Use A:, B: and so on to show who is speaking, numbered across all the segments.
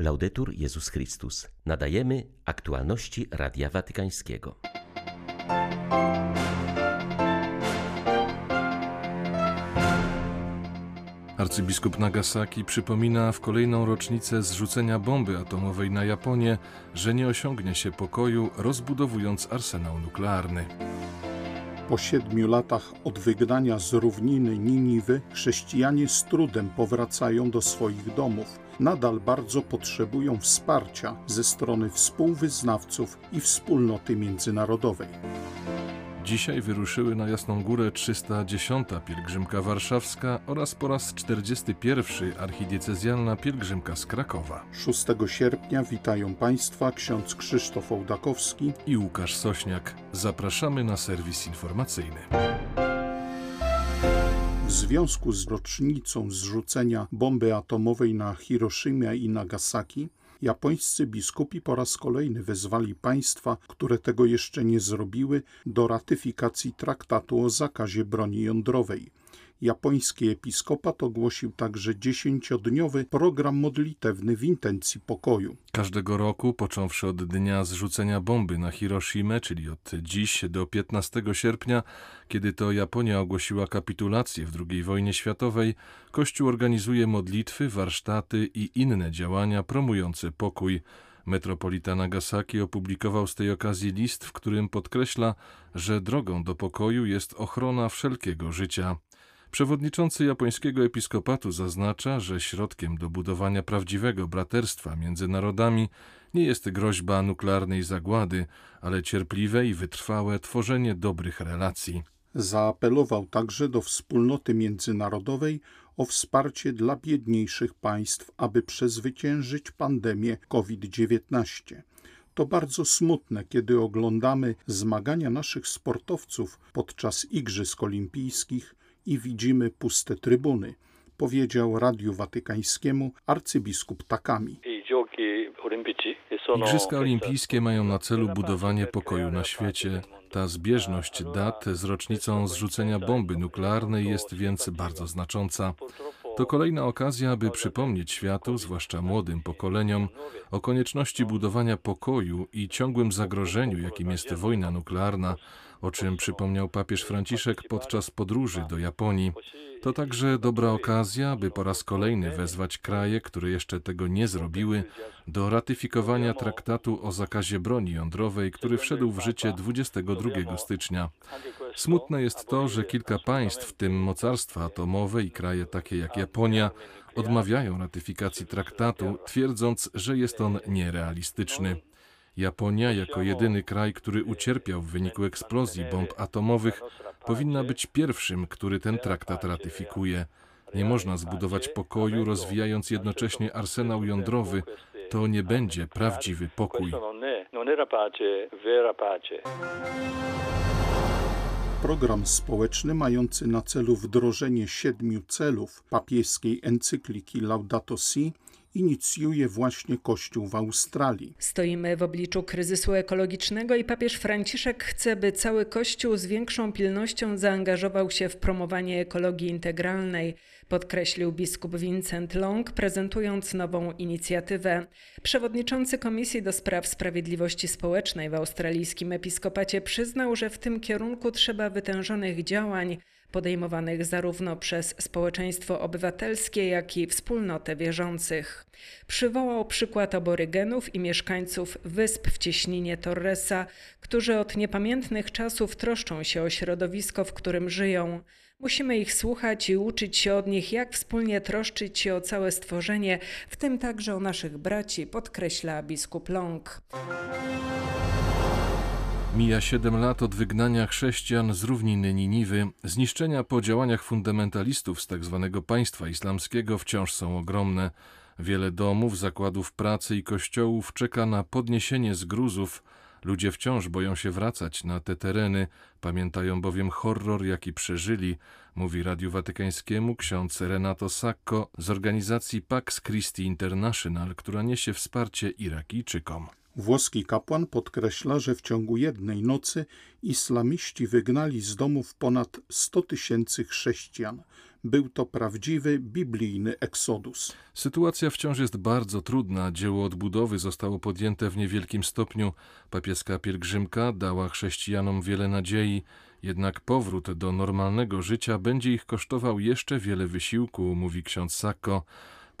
A: Laudetur Jezus Chrystus. Nadajemy aktualności Radia Watykańskiego.
B: Arcybiskup Nagasaki przypomina w kolejną rocznicę zrzucenia bomby atomowej na Japonię, że nie osiągnie się pokoju, rozbudowując arsenał nuklearny.
C: Po siedmiu latach od wygnania z równiny Niniwy chrześcijanie z trudem powracają do swoich domów. Nadal bardzo potrzebują wsparcia ze strony współwyznawców i wspólnoty międzynarodowej.
B: Dzisiaj wyruszyły na Jasną Górę 310. pielgrzymka warszawska oraz po raz 41. archidiecezjalna pielgrzymka z Krakowa.
C: 6 sierpnia witają Państwa ksiądz Krzysztof Ołdakowski
B: i Łukasz Sośniak. Zapraszamy na serwis informacyjny.
C: W związku z rocznicą zrzucenia bomby atomowej na Hiroshima i Nagasaki japońscy biskupi po raz kolejny wezwali państwa, które tego jeszcze nie zrobiły, do ratyfikacji traktatu o zakazie broni jądrowej. Japoński episkopat ogłosił także dziesięciodniowy program modlitewny w intencji pokoju.
B: Każdego roku, począwszy od dnia zrzucenia bomby na Hiroshimę, czyli od dziś do 15 sierpnia, kiedy to Japonia ogłosiła kapitulację w II wojnie światowej, Kościół organizuje modlitwy, warsztaty i inne działania promujące pokój. Metropolita Nagasaki opublikował z tej okazji list, w którym podkreśla, że drogą do pokoju jest ochrona wszelkiego życia. Przewodniczący japońskiego episkopatu zaznacza, że środkiem do budowania prawdziwego braterstwa między narodami nie jest groźba nuklearnej zagłady, ale cierpliwe i wytrwałe tworzenie dobrych relacji.
C: Zaapelował także do wspólnoty międzynarodowej o wsparcie dla biedniejszych państw, aby przezwyciężyć pandemię COVID-19. To bardzo smutne, kiedy oglądamy zmagania naszych sportowców podczas Igrzysk Olimpijskich i widzimy puste trybuny, powiedział Radiu Watykańskiemu arcybiskup Takami.
B: Igrzyska Olimpijskie mają na celu budowanie pokoju na świecie. Ta zbieżność dat z rocznicą zrzucenia bomby nuklearnej jest więc bardzo znacząca. To kolejna okazja, aby przypomnieć światu, zwłaszcza młodym pokoleniom, o konieczności budowania pokoju i ciągłym zagrożeniu, jakim jest wojna nuklearna, o czym przypomniał papież Franciszek podczas podróży do Japonii. To także dobra okazja, by po raz kolejny wezwać kraje, które jeszcze tego nie zrobiły, do ratyfikowania traktatu o zakazie broni jądrowej, który wszedł w życie 22 stycznia. Smutne jest to, że kilka państw, w tym mocarstwa atomowe i kraje takie jak Japonia, odmawiają ratyfikacji traktatu, twierdząc, że jest on nierealistyczny. Japonia, jako jedyny kraj, który ucierpiał w wyniku eksplozji bomb atomowych, powinna być pierwszym, który ten traktat ratyfikuje. Nie można zbudować pokoju, rozwijając jednocześnie arsenał jądrowy. To nie będzie prawdziwy pokój.
C: Program społeczny mający na celu wdrożenie siedmiu celów papieskiej encykliki Laudato Si inicjuje właśnie Kościół w Australii.
D: Stoimy w obliczu kryzysu ekologicznego i papież Franciszek chce, by cały Kościół z większą pilnością zaangażował się w promowanie ekologii integralnej, podkreślił biskup Vincent Long, prezentując nową inicjatywę. Przewodniczący Komisji do Spraw Sprawiedliwości Społecznej w australijskim episkopacie przyznał, że w tym kierunku trzeba wytężonych działań, podejmowanych zarówno przez społeczeństwo obywatelskie, jak i wspólnotę wierzących. Przywołał przykład aborygenów i mieszkańców wysp w cieśninie Torresa, którzy od niepamiętnych czasów troszczą się o środowisko, w którym żyją. Musimy ich słuchać i uczyć się od nich, jak wspólnie troszczyć się o całe stworzenie, w tym także o naszych braci, podkreśla biskup Long.
B: Mija siedem lat od wygnania chrześcijan z równiny Niniwy. Zniszczenia po działaniach fundamentalistów z tzw. tak państwa islamskiego wciąż są ogromne. Wiele domów, zakładów pracy i kościołów czeka na podniesienie z gruzów. Ludzie wciąż boją się wracać na te tereny, pamiętają bowiem horror, jaki przeżyli, mówi Radiu Watykańskiemu ksiądz Renato Sacco z organizacji Pax Christi International, która niesie wsparcie Irakijczykom.
C: Włoski kapłan podkreśla, że w ciągu jednej nocy islamiści wygnali z domów ponad 100 tysięcy chrześcijan. Był to prawdziwy biblijny eksodus.
B: Sytuacja wciąż jest bardzo trudna. Dzieło odbudowy zostało podjęte w niewielkim stopniu. Papieska pielgrzymka dała chrześcijanom wiele nadziei, jednak powrót do normalnego życia będzie ich kosztował jeszcze wiele wysiłku, mówi ksiądz Sacco.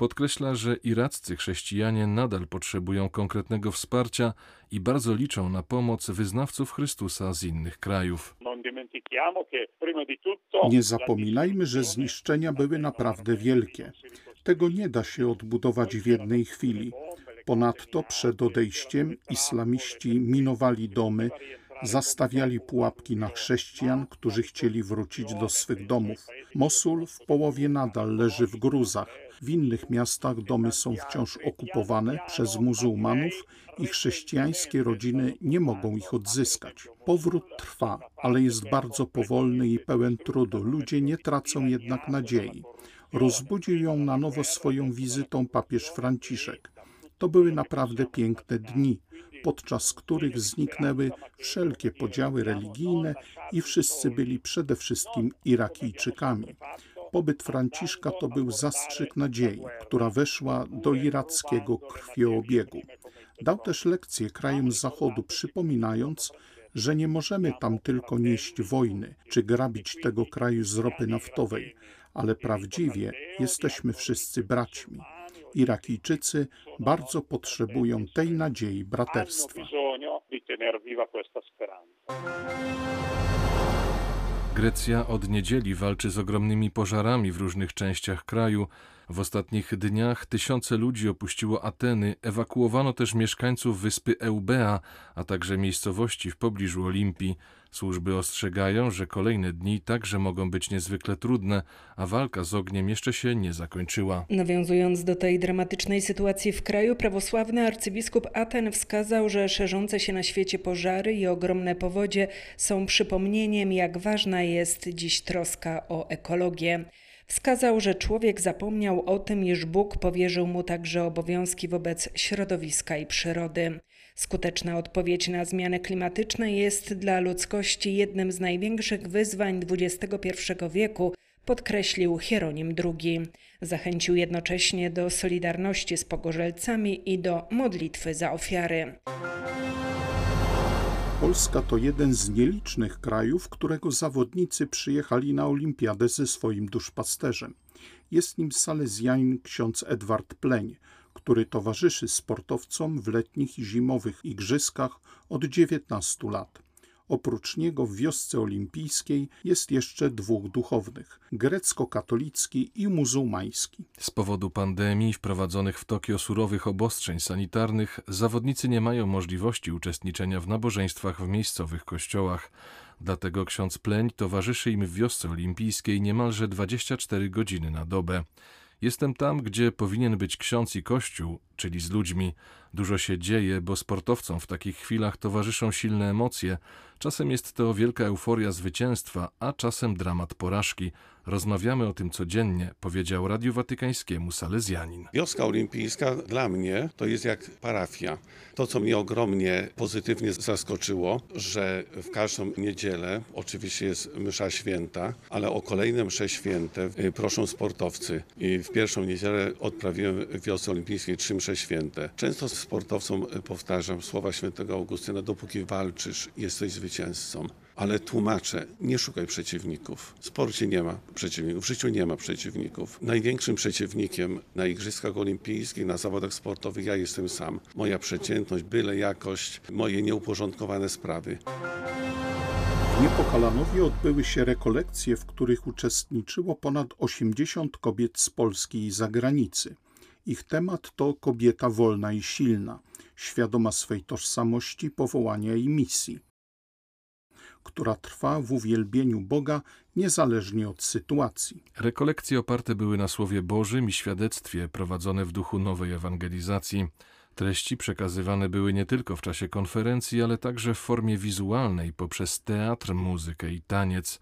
B: Podkreśla, że iraccy chrześcijanie nadal potrzebują konkretnego wsparcia i bardzo liczą na pomoc wyznawców Chrystusa z innych krajów.
C: Nie zapominajmy, że zniszczenia były naprawdę wielkie. Tego nie da się odbudować w jednej chwili. Ponadto przed odejściem islamiści minowali domy, zastawiali pułapki na chrześcijan, którzy chcieli wrócić do swych domów. Mosul w połowie nadal leży w gruzach. W innych miastach domy są wciąż okupowane przez muzułmanów i chrześcijańskie rodziny nie mogą ich odzyskać. Powrót trwa, ale jest bardzo powolny i pełen trudu. Ludzie nie tracą jednak nadziei. Rozbudził ją na nowo swoją wizytą papież Franciszek. To były naprawdę piękne dni, podczas których zniknęły wszelkie podziały religijne i wszyscy byli przede wszystkim Irakijczykami. Pobyt Franciszka to był zastrzyk nadziei, która weszła do irackiego krwioobiegu. Dał też lekcję krajom Zachodu, przypominając, że nie możemy tam tylko nieść wojny czy grabić tego kraju z ropy naftowej, ale prawdziwie jesteśmy wszyscy braćmi. Irakijczycy bardzo potrzebują tej nadziei braterstwa.
B: Grecja od niedzieli walczy z ogromnymi pożarami w różnych częściach kraju. W ostatnich dniach tysiące ludzi opuściło Ateny, ewakuowano też mieszkańców wyspy Eubea, a także miejscowości w pobliżu Olimpii. Służby ostrzegają, że kolejne dni także mogą być niezwykle trudne, a walka z ogniem jeszcze się nie zakończyła.
D: Nawiązując do tej dramatycznej sytuacji w kraju, prawosławny arcybiskup Aten wskazał, że szerzące się na świecie pożary i ogromne powodzie są przypomnieniem, jak ważna jest dziś troska o ekologię. Wskazał, że człowiek zapomniał o tym, iż Bóg powierzył mu także obowiązki wobec środowiska i przyrody. Skuteczna odpowiedź na zmiany klimatyczne jest dla ludzkości jednym z największych wyzwań XXI wieku, podkreślił Hieronim II. Zachęcił jednocześnie do solidarności z pogorzelcami i do modlitwy za ofiary.
C: Polska to jeden z nielicznych krajów, którego zawodnicy przyjechali na olimpiadę ze swoim duszpasterzem. Jest nim salezjanin ksiądz Edward Pleń, który towarzyszy sportowcom w letnich i zimowych igrzyskach od 19 lat. Oprócz niego w wiosce olimpijskiej jest jeszcze dwóch duchownych grecko-katolicki i muzułmański.
B: Z powodu pandemii wprowadzonych w Tokio surowych obostrzeń sanitarnych zawodnicy nie mają możliwości uczestniczenia w nabożeństwach w miejscowych kościołach. Dlatego ksiądz Pleń towarzyszy im w wiosce olimpijskiej niemalże 24 godziny na dobę. Jestem tam, gdzie powinien być ksiądz i kościół, czyli z ludźmi. Dużo się dzieje, bo sportowcom w takich chwilach towarzyszą silne emocje. Czasem jest to wielka euforia zwycięstwa, a czasem dramat porażki. Rozmawiamy o tym codziennie, powiedział Radiu Watykańskiemu Salezjanin.
E: Wioska Olimpijska dla mnie to jest jak parafia. To, co mnie ogromnie pozytywnie zaskoczyło, że w każdą niedzielę oczywiście jest msza święta, ale o kolejne msze święte y, proszą sportowcy. I w pierwszą niedzielę odprawiłem w wiosce olimpijskiej trzy msze święte. Często sportowcom powtarzam słowa świętego Augustyna, dopóki walczysz, jesteś zwycięzcą. Ale tłumaczę, nie szukaj przeciwników. W sporcie nie ma przeciwników, w życiu nie ma przeciwników. Największym przeciwnikiem na Igrzyskach Olimpijskich, na zawodach sportowych ja jestem sam. Moja przeciętność, byle jakość, moje nieuporządkowane sprawy.
C: W Niepokalanowie odbyły się rekolekcje, w których uczestniczyło ponad 80 kobiet z Polski i zagranicy. Ich temat to kobieta wolna i silna, świadoma swej tożsamości, powołania i misji która trwa w uwielbieniu Boga niezależnie od sytuacji.
B: Rekolekcje oparte były na Słowie Bożym i świadectwie prowadzone w duchu nowej ewangelizacji. Treści przekazywane były nie tylko w czasie konferencji, ale także w formie wizualnej poprzez teatr, muzykę i taniec.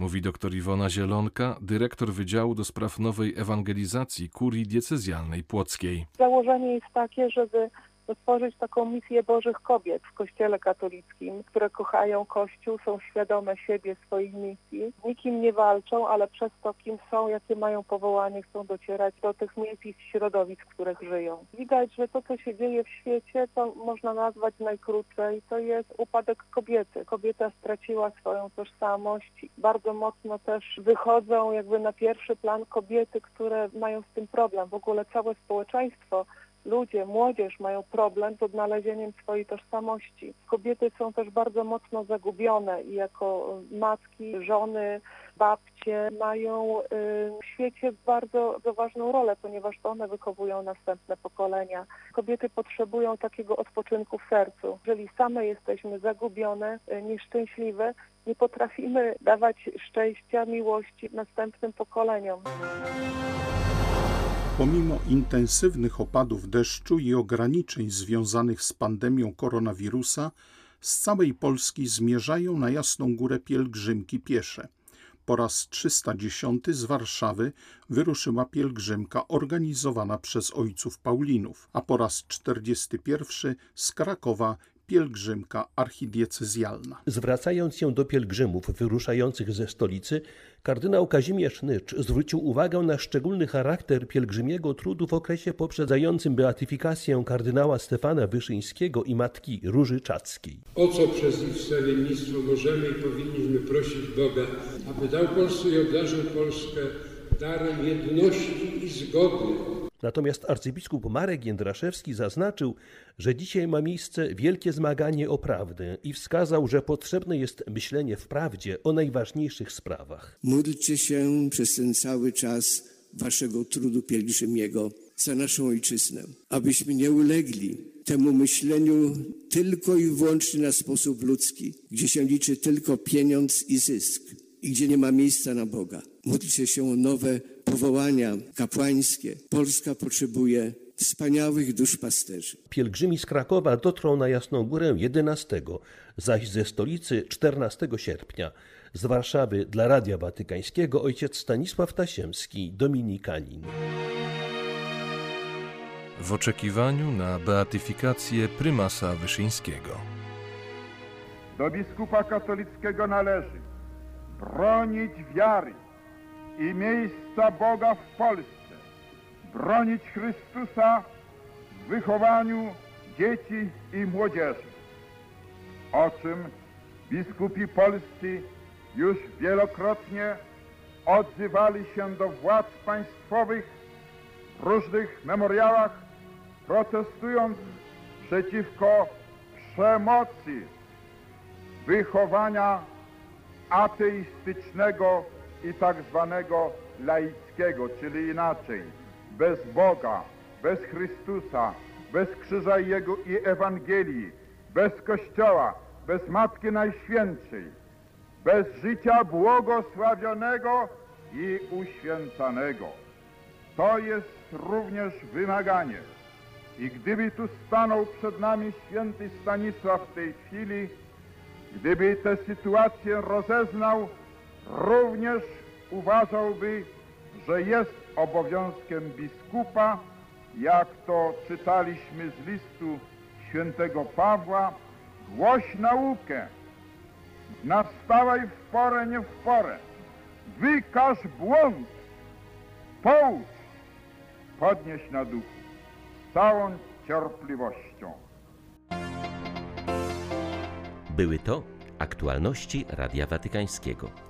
B: Mówi dr Iwona Zielonka, dyrektor Wydziału do Spraw Nowej Ewangelizacji Kurii Diecezjalnej Płockiej.
F: Założenie jest takie, żeby stworzyć taką misję Bożych Kobiet w Kościele katolickim, które kochają Kościół, są świadome siebie, swoich misji. Nikim nie walczą, ale przez to, kim są, jakie mają powołanie, chcą docierać do tych miejsc i środowisk, w których żyją. Widać, że to, co się dzieje w świecie, to można nazwać najkrócej, to jest upadek kobiety. Kobieta straciła swoją tożsamość. Bardzo mocno też wychodzą jakby na pierwszy plan kobiety, które mają z tym problem. W ogóle całe społeczeństwo ludzie, młodzież mają problem z odnalezieniem swojej tożsamości. Kobiety są też bardzo mocno zagubione i jako matki, żony, babcie mają y, w świecie bardzo, bardzo ważną rolę, ponieważ to one wychowują następne pokolenia. Kobiety potrzebują takiego odpoczynku w sercu. Jeżeli same jesteśmy zagubione, y, nieszczęśliwe, nie potrafimy dawać szczęścia, miłości następnym pokoleniom.
C: Pomimo intensywnych opadów deszczu i ograniczeń związanych z pandemią koronawirusa, z całej Polski zmierzają na Jasną Górę pielgrzymki piesze. Po raz 310 z Warszawy wyruszyła pielgrzymka organizowana przez ojców Paulinów, a po raz 41 z Krakowa pielgrzymka archidiecezjalna.
A: Zwracając się do pielgrzymów wyruszających ze stolicy, kardynał Kazimierz Nycz zwrócił uwagę na szczególny charakter pielgrzymiego trudu w okresie poprzedzającym beatyfikację kardynała Stefana Wyszyńskiego i matki Róży Czackiej.
G: O co przez ich wstawiennictwo możemy i powinniśmy prosić Boga, aby dał Polsce i obdarzył Polskę darem jedności i zgody
A: Natomiast arcybiskup Marek Jędraszewski zaznaczył, że dzisiaj ma miejsce wielkie zmaganie o prawdę i wskazał, że potrzebne jest myślenie w prawdzie o najważniejszych sprawach.
H: Módlcie się przez ten cały czas waszego trudu pielgrzymiego za naszą ojczyznę, abyśmy nie ulegli temu myśleniu tylko i wyłącznie na sposób ludzki, gdzie się liczy tylko pieniądz i zysk i gdzie nie ma miejsca na Boga. Módlcie się o nowe powołania kapłańskie. Polska potrzebuje wspaniałych duszpasterzy.
A: Pielgrzymi z Krakowa dotrą na Jasną Górę 11, zaś ze stolicy 14 sierpnia. Z Warszawy dla Radia Watykańskiego ojciec Stanisław Tasiemski, dominikanin.
B: W oczekiwaniu na beatyfikację prymasa Wyszyńskiego.
I: Do biskupa katolickiego należy bronić wiary i miejsca Boga w Polsce, bronić Chrystusa w wychowaniu dzieci i młodzieży, o czym biskupi polscy już wielokrotnie odzywali się do władz państwowych w różnych memoriałach, protestując przeciwko przemocy wychowania ateistycznego i tak zwanego laickiego, czyli inaczej, bez Boga, bez Chrystusa, bez krzyża Jego i Ewangelii, bez Kościoła, bez Matki Najświętszej, bez życia błogosławionego i uświęcanego. To jest również wymaganie. I gdyby tu stanął przed nami święty Stanisław w tej chwili, gdyby tę sytuację rozeznał, również uważałby, że jest obowiązkiem biskupa, jak to czytaliśmy z listu świętego Pawła, głoś naukę, nastawaj w porę, nie w porę, wykaż błąd, poucz, podnieś na duchu. Z całą cierpliwością.
A: Były to aktualności Radia Watykańskiego.